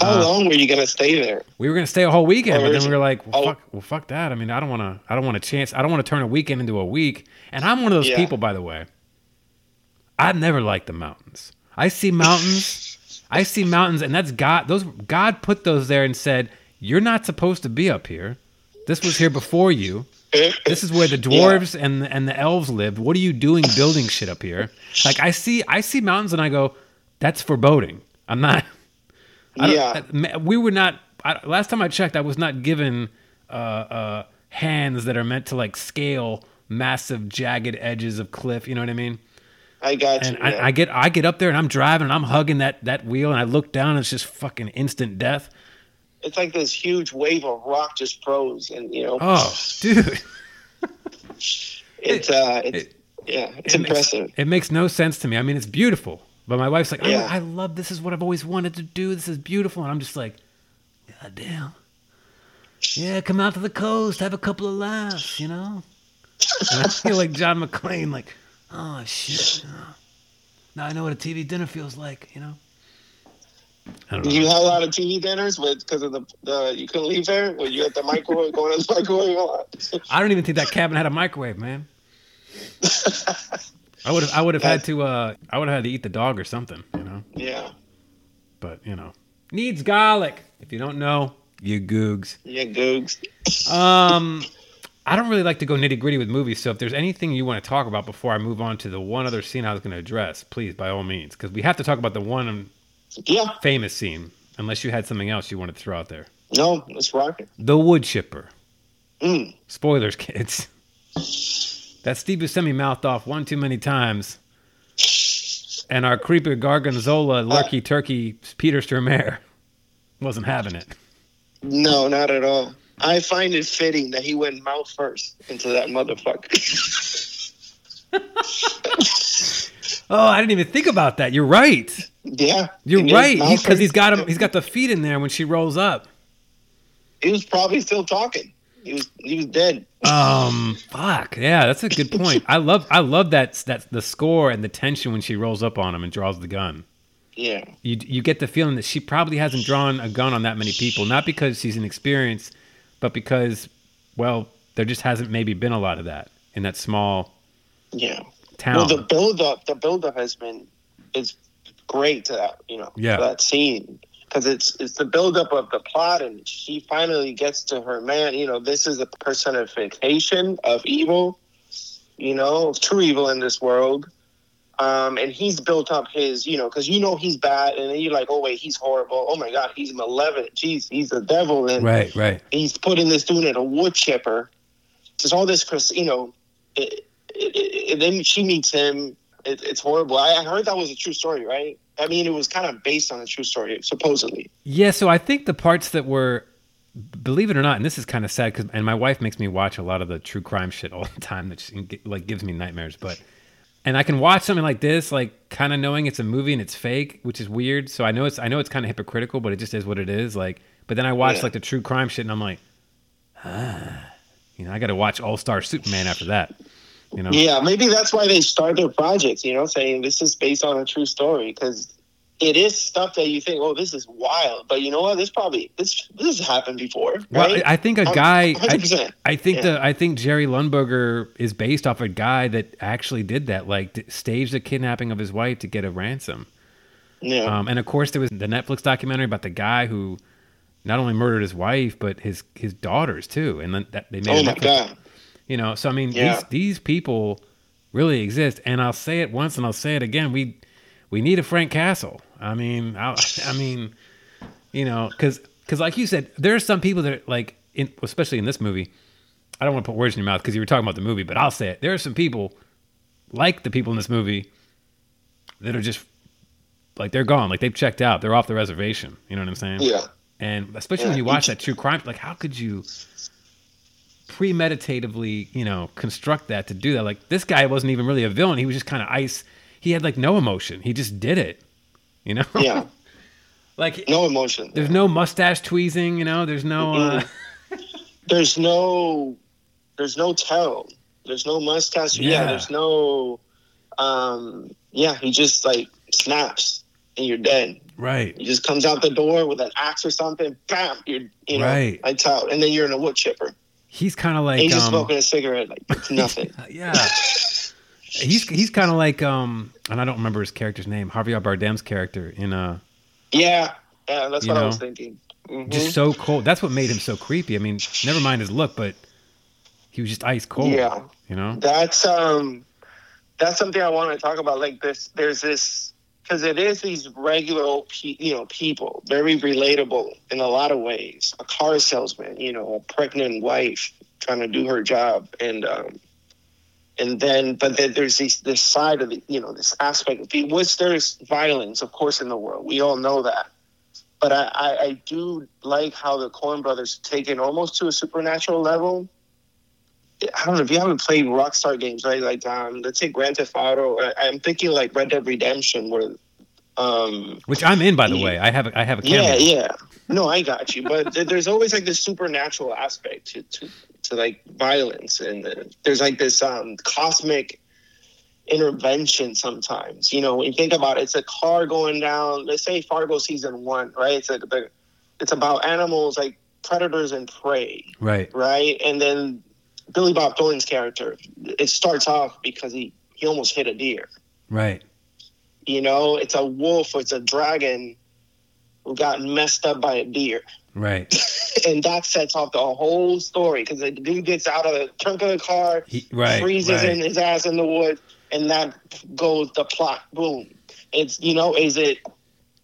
How Uh, long were you gonna stay there? we were gonna stay a whole weekend, Oh, but then we were like, well, Oh. fuck, well, fuck that. I mean, I don't want to. I don't want a chance. I don't want to turn a weekend into a week. And I'm one of those Yeah. people, by the way. I never liked the mountains. I see mountains. I see mountains, and that's God. Those God put those there and said, "You're not supposed to be up here. This was here before you. This is where the dwarves and and the elves lived. What are you doing building shit up here? Like I see, I see mountains, and I go, that's foreboding. I'm not. Yeah. We were not. I, last time I checked, I was not given uh, uh, hands that are meant to like scale massive jagged edges of cliff. You know what I mean? I got And you. yeah. I, I get I get up there and I'm driving and I'm hugging that that wheel and I look down and it's just fucking instant death. it's like this huge wave of rock just froze, and you know, Oh, dude, it's uh, it's it- yeah, it's it makes- impressive. it makes no sense to me. I mean, it's beautiful, but my wife's like, Yeah. I, I love this. Is what I've always wanted to do. This is beautiful, and I'm just like, God damn. Yeah, come out to the coast, have a couple of laughs, you know. And I feel like John McClane, like, oh shit. oh. Now I know what a TV dinner feels like, you know. Don't. You had a lot of TV dinners with because of the, the you couldn't leave there. Were you at the microwave going to the microwave a lot? I don't even think that cabin had a microwave, man. I would have I would have had to uh I would have had to eat the dog or something, you know. yeah, But you know, needs garlic. If you don't know, you googs. yeah, googs. Um, I don't really like to go nitty gritty with movies. So if there's anything you want to talk about before I move on to the one other scene I was going to address, please by all means, because we have to talk about the one Yeah, famous scene. Unless you had something else you wanted to throw out there. no, it's rocking. The wood chipper. Mm. Spoilers, kids. That Steve Buscemi mouthed off one too many times. and our creeper Gargonzola, uh, Lucky Turkey, Peter Stormare, wasn't having it. No, not at all. I find it fitting that he went mouth first into that motherfucker. Oh, I didn't even think about that. You're right. yeah, You're he right. Because he's got him. He's got the feet in there when she rolls up. He was probably still talking. He was he was dead. Um, fuck. Yeah, that's a good point. I love. I love that. That the score and the tension when she rolls up on him and draws the gun. Yeah, You you get the feeling that she probably hasn't drawn a gun on that many people, not because she's inexperienced, but because, well, there just hasn't maybe been a lot of that in that small yeah. town. Well, the build up, the build up has been is great to that, you know, Yeah. that scene because it's it's the buildup of the plot, and she finally gets to her man. You know, this is a personification of evil, you know, of true evil in this world. Um, and he's built up his, you know, because you know he's bad, and then you're like, oh wait, he's horrible. Oh my god, he's malevolent. Jeez, he's the devil, and right, right. he's putting this dude in a wood chipper. Just all this, you know, it, it, it, and then she meets him. It, it's horrible. I, I heard that was a true story, right? I mean, it was kind of based on a true story, supposedly. Yeah, so I think the parts that were, believe it or not, and this is kind of sad because, and my wife makes me watch a lot of the true crime shit all the time that like gives me nightmares. But, and I can watch something like this, like kind of knowing it's a movie and it's fake, which is weird. So I know it's, I know it's kind of hypocritical, but it just is what it is. Like, but then I watch Yeah. like the true crime shit, and I'm like, ah, you know, I got to watch All Star Superman after that. You know, Yeah, maybe that's why they start their projects, you know, saying this is based on a true story because it is stuff that you think, oh, this is wild. But you know what? This probably, this, this has happened before, Well, right? I I think a guy. I, 100%. I think Yeah. the I think Jerry Lundegaard is based off a guy that actually did that, like staged the kidnapping of his wife to get a ransom. yeah. Um, and of course, there was the Netflix documentary about the guy who not only murdered his wife but his his daughters too, and then that they made. oh a my Netflix- God. You know, so I mean, Yeah. these these people really exist, and I'll say it once and I'll say it again. We we need a Frank Castle. I mean, I, I mean, you know, because because like you said, there are some people that are like, in, especially in this movie. I don't want to put words in your mouth because you were talking about the movie, but I'll say it. There are some people like the people in this movie that are just like they're gone, like they've checked out, they're off the reservation. You know what I'm saying? Yeah. And especially Yeah, when you watch that true crime, like how could you premeditatively, you know, construct that to do that? Like this guy wasn't even really a villain; he was just kind of ice. He had like no emotion. He just did it. You know? Yeah. like No emotion. there's no mustache tweezing. You know? There's no. Uh, there's no there's no tell there's no mustache yeah, Yeah. there's no um yeah he just like snaps and you're dead right. he just comes out the door with an axe or something bam you're you know Right. lights out and then you're in a wood chipper He's kind of like. he's just um, smoking a cigarette like it's nothing yeah. He's he's kind of like um, and I don't remember his character's name. Javier Bardem's character in uh, yeah yeah that's what i was thinking Mhm. just so cold. That's what made him so creepy. I mean, never mind his look, but he was just ice cold. Yeah. You know? that's um that's something i want to talk about like this there's this because it is these regular old pe- you know people very relatable in a lot of ways. A car salesman you know a pregnant wife trying to do her job and um and then but then there's this side of the you know this aspect of which there's violence of course in the world. We all know that. But I, I, I do like how the Coen brothers take it almost to a supernatural level I don't know if you haven't played Rockstar games, right? Like, um, let's say Grand Theft Auto. I, I'm thinking like Red Dead Redemption, where, um, Which I'm in, by the way. I have a, I have a camera. yeah, yeah. No, I got you. But th- there's always like this supernatural aspect to to, to like violence, and uh, there's like this um cosmic intervention sometimes. You know, when you think about it, it's a car going down. Let's say Fargo season one, right? It's like the, it's about animals like predators and prey Right. right? And then Billy Bob Thornton's character, it starts off because he he almost hit a deer. Right. You know, it's a wolf, it's a dragon who got messed up by a deer, Right. and that sets off the whole story because the dude gets out of the trunk of the car, He, right. freezes right. in his ass in the woods, and that goes the plot. Boom. It's you know, is it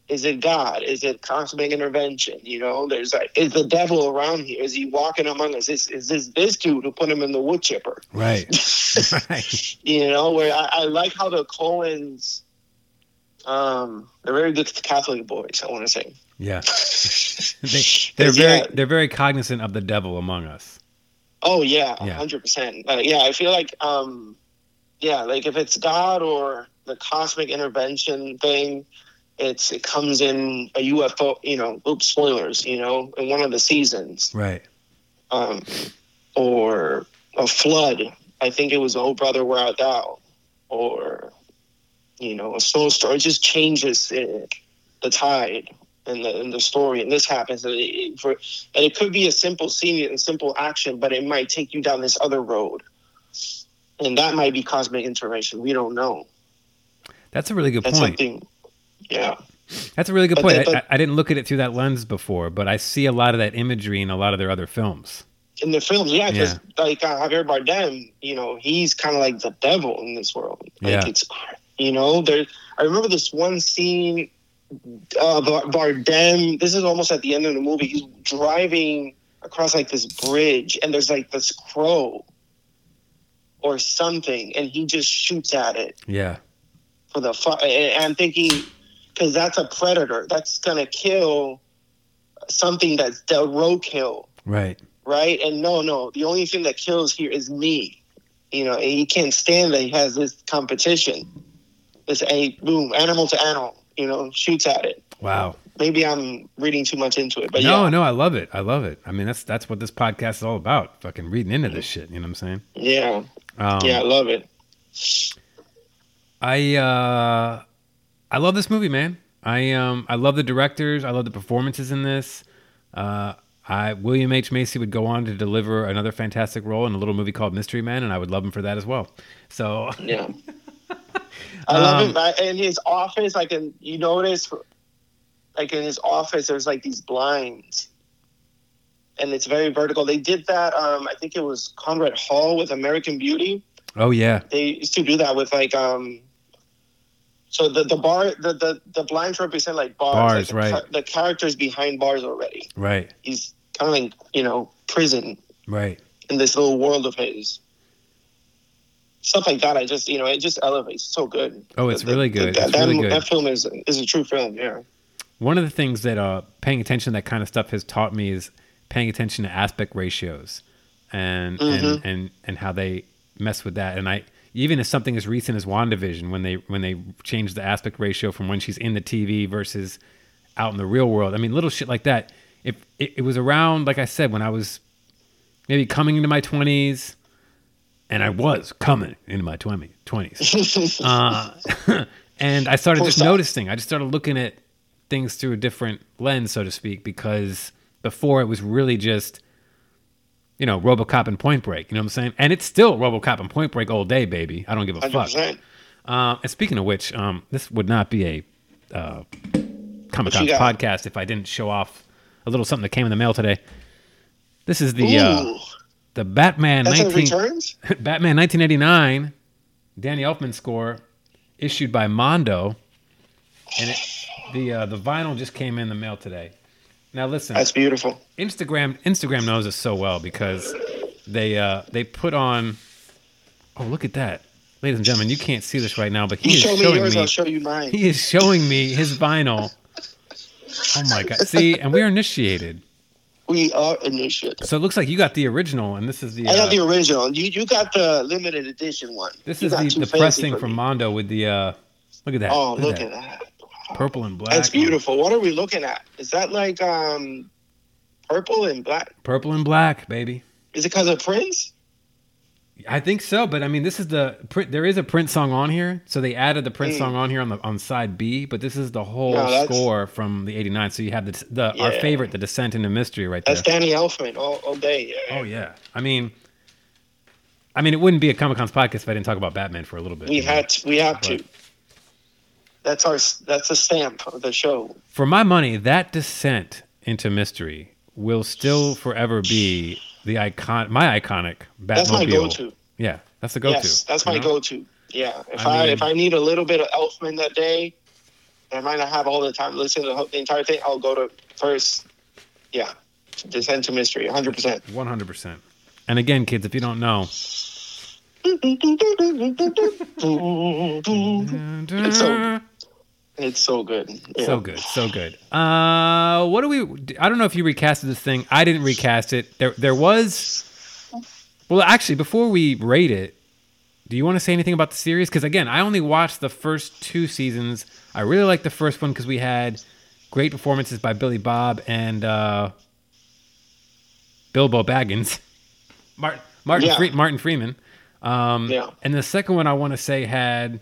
is it God? Is it cosmic intervention? You know, there's like, is the devil around here? Is he walking among us? Is, is this this dude who put him in the wood chipper? Right. right. You know, where I, I like how the Coens Um, they're very good Catholic boys. I want to say. Yeah. they, they're Yeah. very they're very cognizant of the devil among us. Oh yeah, Yeah. hundred percent. Like, yeah, I feel like um, yeah, like if it's God or the cosmic intervention thing, it's it comes in a UFO. You know, oops, spoilers. You know, in one of the seasons, Right. um, or a flood. I think it was Oh Brother Where Art Thou, or you know, a snowstorm. It just changes it, the tide in the in the story, and this happens. And it, for, and it could be a simple scene and simple action, but it might take you down this other road, and that might be cosmic intervention. We don't know. That's a really good That's point. something. Yeah. That's a really good But point. but- I, I didn't look at it through that lens before, but I see a lot of that imagery in a lot of their other films. In the films, yeah, because Yeah. like uh, Javier Bardem, you know, he's kind of like the devil in this world. Like Yeah. it's, you know, there. I remember this one scene. Uh, Bar- Bardem. This is almost at the end of the movie. He's driving across like this bridge, and there's like this crow or something, and he just shoots at it Yeah. for the fu- and I'm thinking because that's a predator that's gonna kill something that's the roadkill Right. right? And no, no, the only thing that kills here is me. You know, and he can't stand that he has this competition. This a boom, animal to animal. You know, shoots at it. Wow. Maybe I'm reading too much into it, but no, yeah, no, I love it. I love it. I mean, that's that's what this podcast is all about. Fucking reading into this shit. You know what I'm saying? yeah, Um, yeah, I love it. I uh, I love this movie, man. I um, I love the directors. I love the performances in this. Uh, I William H Macy would go on to deliver another fantastic role in a little movie called Mystery Men, and I would love him for that as well. So Yeah, I love Um, him. In his office, I can you notice, like in his office, there's like these blinds, and it's very vertical. They did that. Um, I think it was Conrad Hall with American Beauty. Oh yeah, they used to do that with like um so the the bar the the, the blinds represent like bars, Bars, like the, right. the characters behind bars already right, he's kind of like you know prison right. in this little world of his stuff like that i just you know it just elevates so good Oh, it's The- really the- good. that, It's that, really good. that film is is a true film yeah One of the things that uh, paying attention to that kind of stuff has taught me is paying attention to aspect ratios and and, Mhm. and and how they mess with that. And I even as something as recent as WandaVision, when they when they changed the aspect ratio from when she's in the TV versus out in the real world. I mean, little shit like that. If it, it was around, like I said, when I was maybe coming into my twenties, and I was coming into my twenty twenties. uh, and I started just noticing. I just started looking at things through a different lens, so to speak, because before it was really just, you know, RoboCop and Point Break. You know what I'm saying? And it's still RoboCop and Point Break all day, baby. I don't give a fuck. 100% Uh, and speaking of which, um, this would not be a uh, Comic Con What you got? podcast if I didn't show off a little something that came in the mail today. This is the uh, the Batman that's 19 returns Batman 1989 Danny Elfman score issued by Mondo, and it, the uh, the vinyl just came in the mail today. Now listen, that's beautiful Instagram Instagram knows us so well because they uh, they put on. Oh, look at that, ladies and gentlemen! You can't see this right now, but he you is show me showing yours me. i'll show you mine He is showing me his vinyl. Oh my god! See, and we're initiated. we are initiated So it looks like you got the original, and this is the. I got uh, the original. You you got the limited edition one. This You is the, the pressing from. Mondo with the. uh Look at that! Oh, look, look at at that. that. Purple and black. That's beautiful. What are we looking at? Is that like um purple and black? Purple and black, baby. Is it because of Prince? I think so, but I mean, this is the print. There is a Prince song on here, so they added the Prince Mm. song on here on the on side B. But this is the whole No, score from the '89. So you have the the our favorite, the Descent into Mystery, right there. That's Danny Elfman all, all day. Yeah. Oh yeah, I mean, I mean, it wouldn't be a Comic Con's podcast if I didn't talk about Batman for a little bit. we know? had to, we have to. That's our that's the stamp of the show. For my money, that descent into mystery will still forever be the icon, my iconic Batmobile. That's my go-to. Yeah, that's the go-to. yes, that's my know? go-to. Yeah. If I I, mean- if I need a little bit of Elfman that day, I might not have all the time to listen to the, whole- the entire thing. I'll go to first. Yeah. Descent to Mystery, 100%. One hundred percent. And again, kids, if you don't know, It's so- It's so good. Yeah. So good, so good. Uh, what do we? I don't know if you recasted this thing. I didn't recast it. There, there was. Well, actually, before we rate it, do you want to say anything about the series? Because again, I only watched the first two seasons. I really liked the first one because we had great performances by Billy Bob and uh, Bilbo Baggins, Martin Martin Yeah. Fre- Martin Freeman. Um, Yeah. And the second one I want to say had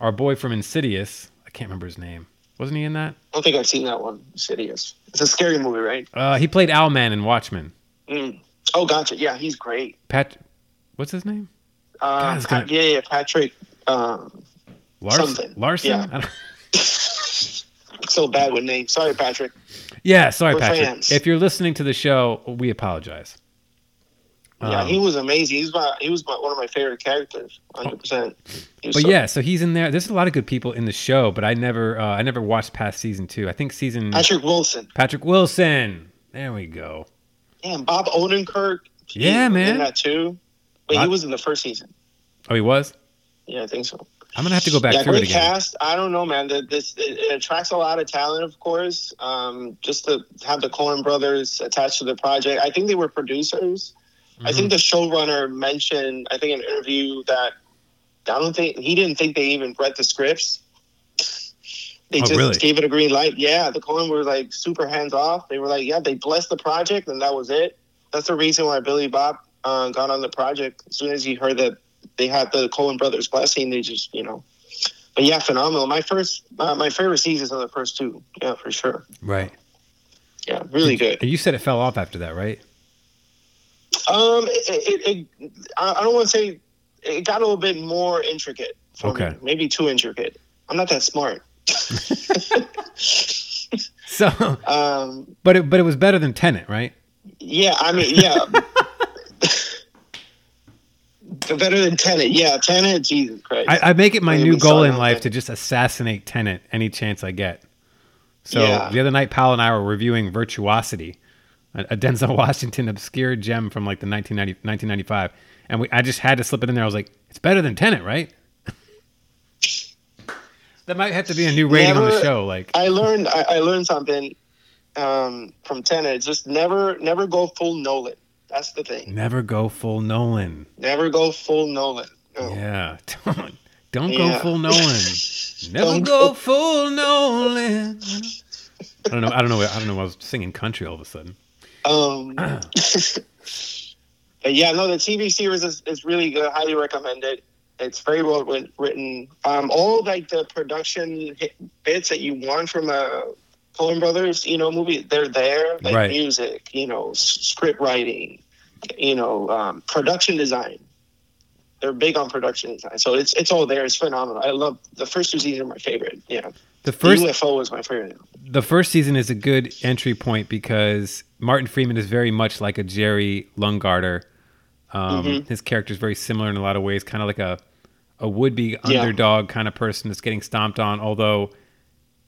our boy from Insidious. I can't remember his name. Wasn't he in that? I don't think I've seen that one. Insidious. It's a scary movie, right? Uh, he played Owlman in Watchmen. Mm. Oh, gotcha. Yeah, he's great. Pat, what's his name? Uh, it's Pat- gonna- yeah, yeah, Patrick. Um, Larson. Something. Larson. Yeah. I don't- so bad with names. Sorry, Patrick. yeah. Sorry, We're Patrick. fans. If you're listening to the show, we apologize. Yeah, Um, he was amazing. He's my he was my, one of my favorite characters. Hundred percent. But yeah, so he's in there. There's a lot of good people in the show, but I never, uh, I never watched past season two. I think season Patrick Wilson. Patrick Wilson. There we go. Yeah, and Bob Odenkirk. he Yeah, was man. In that too. But he was in the first season. Oh, he was. Yeah, I think so. I'm gonna have to go back yeah, through it great again. cast. I don't know, man. The, this it, it attracts a lot of talent, of course. Um, just to have the Coen brothers attached to the project. I think they were producers. I Mm-hmm. think the showrunner mentioned, I think in an interview that I don't think he didn't think they even read the scripts. They Oh, just really? gave it a green light. Yeah, the Coen were like super hands off. They were like, yeah, they blessed the project, and that was it. That's the reason why Billy Bob uh, got on the project. As soon as he heard that they had the Coen brothers blessing, they just, you know. But yeah, phenomenal. My first, uh, my favorite seasons are the first two. Yeah, for sure. Right. Yeah, really good. You said it fell off after that, right? Um, it, it, it I I don't want to say it got a little bit more intricate. Okay. me. maybe too intricate. I'm not that smart. So, Um, but it, but it was better than Tenet, right? yeah, I mean, yeah. Better than Tenet. Yeah, Tenet, Jesus Christ. I, I make it my Maybe new goal in life then. to just assassinate Tenet any chance I get. So Yeah. the other night, Pal and I were reviewing Virtuosity, a, a Denzel Washington obscure gem from like the 1990, 1995, and we I just had to slip it in there. I was like, it's better than Tenet, right? that might have to be a new rating on the show. Like, I learned I, I learned something um, from Tenet. Just never never go full Nolan. That's the thing. never go full Nolan. Never go full Nolan. No. Yeah, don't don't go full Nolan. Never go go- full Nolan. I don't know. I don't know. I don't know. I was singing country all of a sudden. Um, yeah, no, the TV series is, is really good. Highly recommend it. It's very well written. Um, all like the production bits that you want from a Coen Brothers, you know, movie, they're there. Like Right. music, you know, script writing, you know, um, production design. They're big on production design, so it's it's all there. It's phenomenal. I love the first two seasons are my favorite. Yeah, The first UFO was my favorite. the first season is a good entry point because Martin Freeman is very much like a Jerry Lundegaard. Um, Mhm. His character is very similar in a lot of ways, kind of like a a would be Yeah. underdog kind of person that's getting stomped on. Although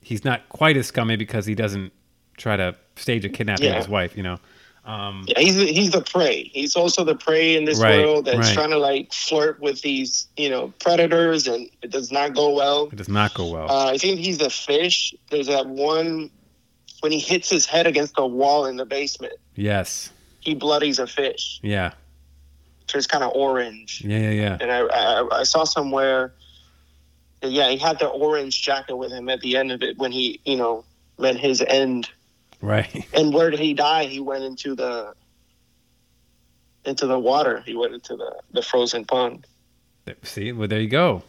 he's not quite as scummy because he doesn't try to stage a kidnapping Yeah. of his wife. You know. Um, Yeah, he's the, he's the prey. He's also the prey in this Right, world that's right. trying to like flirt with these, you know, predators, and it does not go well. it does not go well. Uh, I think he's the fish. There's that one when he hits his head against the wall in the basement. yes. He bloodies a fish. Yeah. So it's kind of orange. Yeah. Yeah. Yeah. And I, I I saw somewhere, yeah, he had the orange jacket with him at the end of it when he, you know, met his end. Right. And where did he die? He went into the into the water. He went into the the frozen pond. See, well, there you go.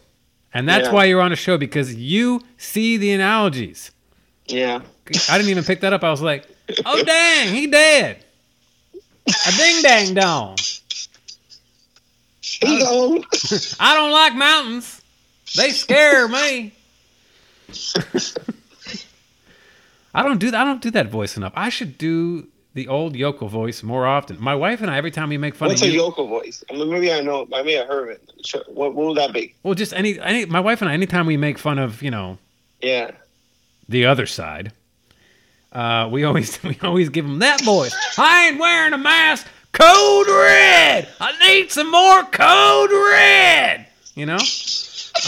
And that's Yeah. why you're on a show because you see the analogies. Yeah. I didn't even pick that up. I was like, oh, dang, he dead. A ding dang dong. He gone. I don't like mountains. They scare me. I don't do that. I don't do that voice enough. I should do the old Yoko voice more often. My wife and I, every time we make fun of What's of a you, Yoko voice? I mean, maybe I know. Maybe I heard it. Sure. What, what would that be? well, just any, any, my wife and I, anytime we make fun of, you know, Yeah. the other side. Uh, we always we always give them that voice. I ain't wearing a mask. Code red. I need some more code red. You know.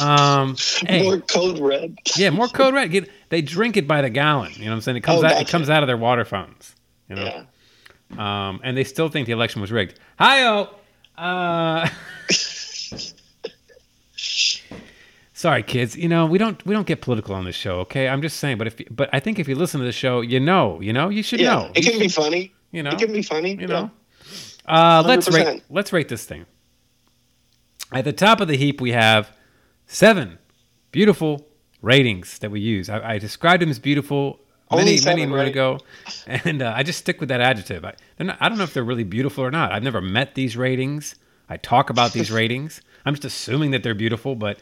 Um, hey, More code red. yeah, more code red. Get, they drink it by the gallon. You know what I'm saying? It comes Oh, out. It comes out of their water fountains. You know. Yeah. Um, and they still think the election was rigged. Hi-oh! Uh, sorry, kids. You know we don't we don't get political on this show. Okay, I'm just saying. But if but I think if you listen to the show, you know, you know, you should Yeah. know. It can be funny. You know. It can be funny. you know. Uh, let's rate let's rate this thing. At the top of the heap, we have seven beautiful ratings that we use. I, I described them as beautiful Only many seven, many right? ago, and uh, I just stick with that adjective. I, not, I don't know if they're really beautiful or not. I've never met these ratings. I talk about these ratings. I'm just assuming that they're beautiful, but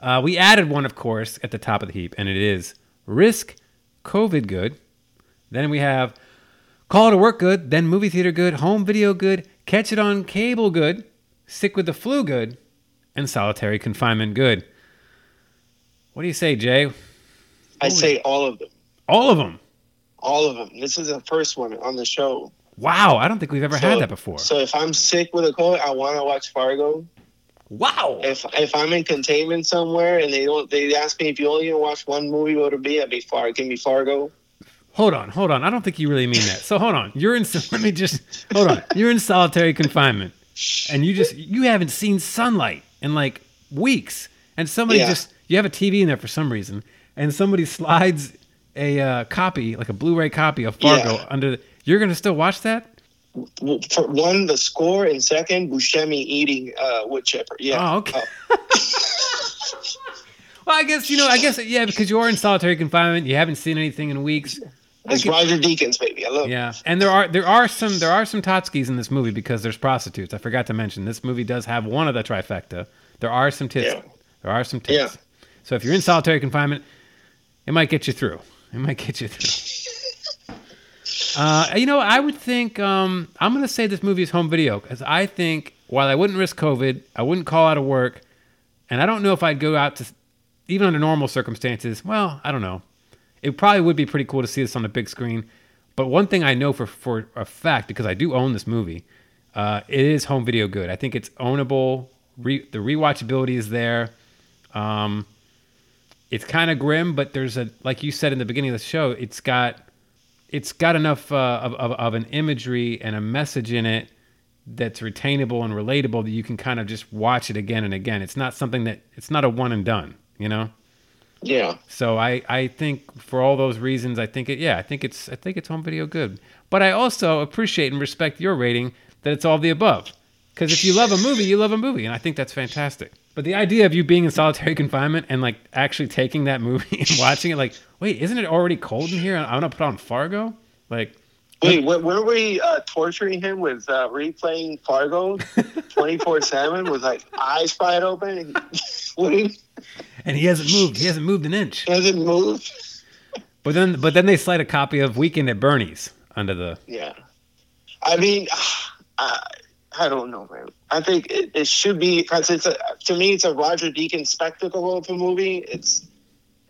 uh, we added one, of course, at the top of the heap, and it is risk COVID good. Then we have Call to work good, then movie theater good, home video good, catch it on cable good, sick with the flu good, and solitary confinement good. What do you say, Jay? I say all of them. All of them. All of them. This is the first one on the show. Wow, I don't think we've ever had that before. So if I'm sick with a cold, I want to watch Fargo. wow. If if I'm in containment somewhere and they don't, they ask me if you only gonna watch one movie, what would it be? I'd be Far. Give me Fargo. Hold on, hold on. I don't think you really mean that. So hold on. You're in. Let me just hold on. You're in solitary confinement, and you just you haven't seen sunlight in like weeks, and somebody Yeah. just you have a TV in there for some reason, and somebody slides a uh, copy, like a Blu-ray copy of Fargo, Yeah. under. The, you're gonna still watch that? For one, the score, and second, Buscemi eating uh, wood chipper. Yeah. Oh, okay. Well, I guess you know. I guess yeah, because you are in solitary confinement. You haven't seen anything in weeks. It's Roger Deakins, baby. I love. Yeah, and there are there are some there are some Totskis in this movie because there's prostitutes. I forgot to mention this movie does have one of the trifecta. There are some tits. Yeah. There are some tits. Yeah. So if you're in solitary confinement, it might get you through. It might get you through. uh, you know, I would think um, I'm going to say this movie is home video because I think while I wouldn't risk COVID, I wouldn't call out of work, and I don't know if I'd go out to even under normal circumstances. Well, I don't know. It probably would be pretty cool to see this on the big screen. But one thing I know for for a fact because I do own this movie, uh, it is home video good. I think it's ownable. Re- the rewatchability is there. Um, it's kind of grim, but there's a like you said in the beginning of the show. It's got it's got enough uh, of, of of an imagery and a message in it that's retainable and relatable that you can kind of just watch it again and again. It's not something that it's not a one and done. You know. Yeah. So I, I think for all those reasons, I think it yeah, I think it's I think it's home video good. But I also appreciate and respect your rating that it's all the above. Because if you love a movie, you love a movie, and I think that's fantastic. But the idea of you being in solitary confinement and like actually taking that movie and watching it, like, wait, isn't it already cold in here? I'm gonna put on Fargo, like. Wait, were, were we uh, torturing him with uh, replaying Fargo 24 7 with like eyes wide open? He And he hasn't moved. He hasn't moved an inch. doesn't move? But then, but then they slide a copy of Weekend at Bernie's under the. Yeah. I mean, I, I don't know, man. I think it, it should be, because it's a, to me, it's a Roger Deakins spectacle of a movie. It's,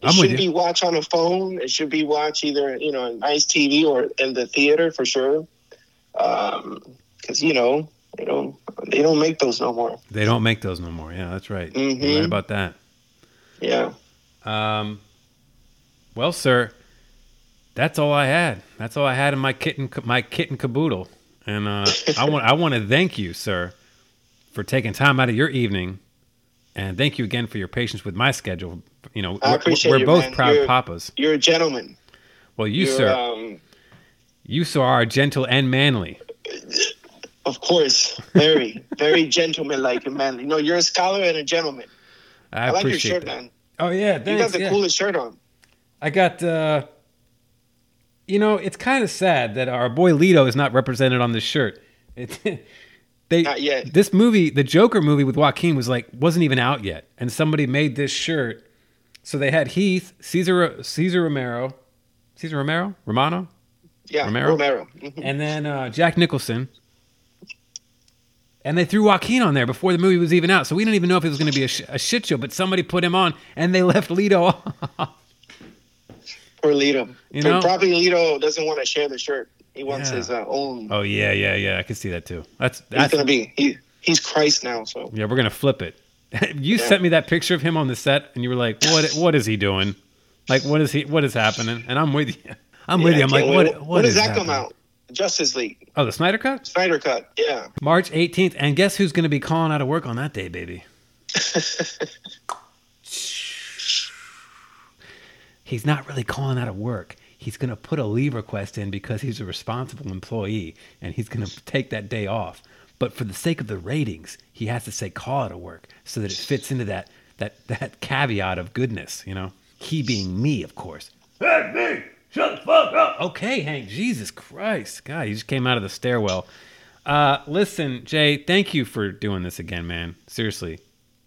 it I'm should be watched on a phone. It should be watched either, you know, on nice TV or in the theater for sure. Um, because you know they don't they don't make those no more. They don't make those no more. Yeah, that's right. Mhm. right about that. Yeah. Um, well, sir, that's all I had. That's all I had in my kitten, my kitten caboodle. And uh, I want, I want to thank you, sir, for taking time out of your evening, and thank you again for your patience with my schedule. You know, I we're, we're you, both man. proud You're- papas. You're a gentleman. Well, you, You're, sir, Um, you, sir, are gentle and manly. of course, very, very gentleman-like and manly. No, you're a scholar and a gentleman. I, I, like your shirt, that. man. Oh yeah, You got the yeah. coolest shirt on. I got uh you know, it's kind of sad that our boy Leto is not represented on this shirt. It, they Not yet. This movie, the Joker movie with Joaquin was like wasn't even out yet and somebody made this shirt. So they had Heath, Cesar Cesar Romero, Cesar Romero, Romano, Yeah, Romero? Romero. And then uh, Jack Nicholson. And they threw Joaquin on there before the movie was even out. So we didn't even know if it was going to be a, sh- a shit show, but somebody put him on and they left Leto off. Poor Leto. You know? probably Leto doesn't want to share the shirt. He wants Yeah. his uh, own. Oh yeah, yeah, yeah. I can see that too. That's he's gonna be. He, he's Christ now. So yeah. We're gonna flip it. you sent me that picture of him on the set, and you were like, "What? What is he doing? Like, what is he? What is happening?" And I'm with you. I'm with you. I'm like, what? What does that happening? come out? Justice League, Oh, the Snyder Cut, Snyder Cut. Yeah. March 18th. And guess who's going to be calling out of work on that day, baby? he's not really calling out of work. He's going to put a leave request in because he's a responsible employee and he's going to take that day off. But for the sake of the ratings, he has to say call out of work so that it fits into that that that caveat of goodness, you know. He being me, of course. Hey, me! Shut the fuck up! Okay, Hank. Jesus Christ, God, you just came out of the stairwell. Uh, listen, Jay, thank you for doing this again, man. Seriously,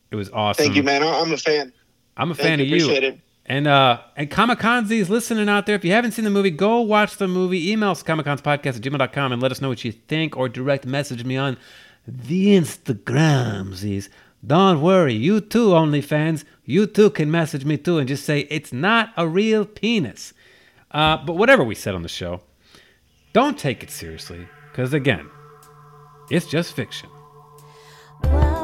it was awesome. Thank you, man. I- I'm a fan. I'm a Thank fan you. of you. Appreciate it. And uh and Kamakanzi's listening out there. If you haven't seen the movie, go watch the movie. Email us kamakanspodcast at gmail.com and let us know what you think or direct message me on the Instagramsies. Don't worry, you too, OnlyFans. You too can message me too and just say it's not a real penis. Uh, but whatever we said on the show, don't take it seriously. Because again, it's just fiction. Welcome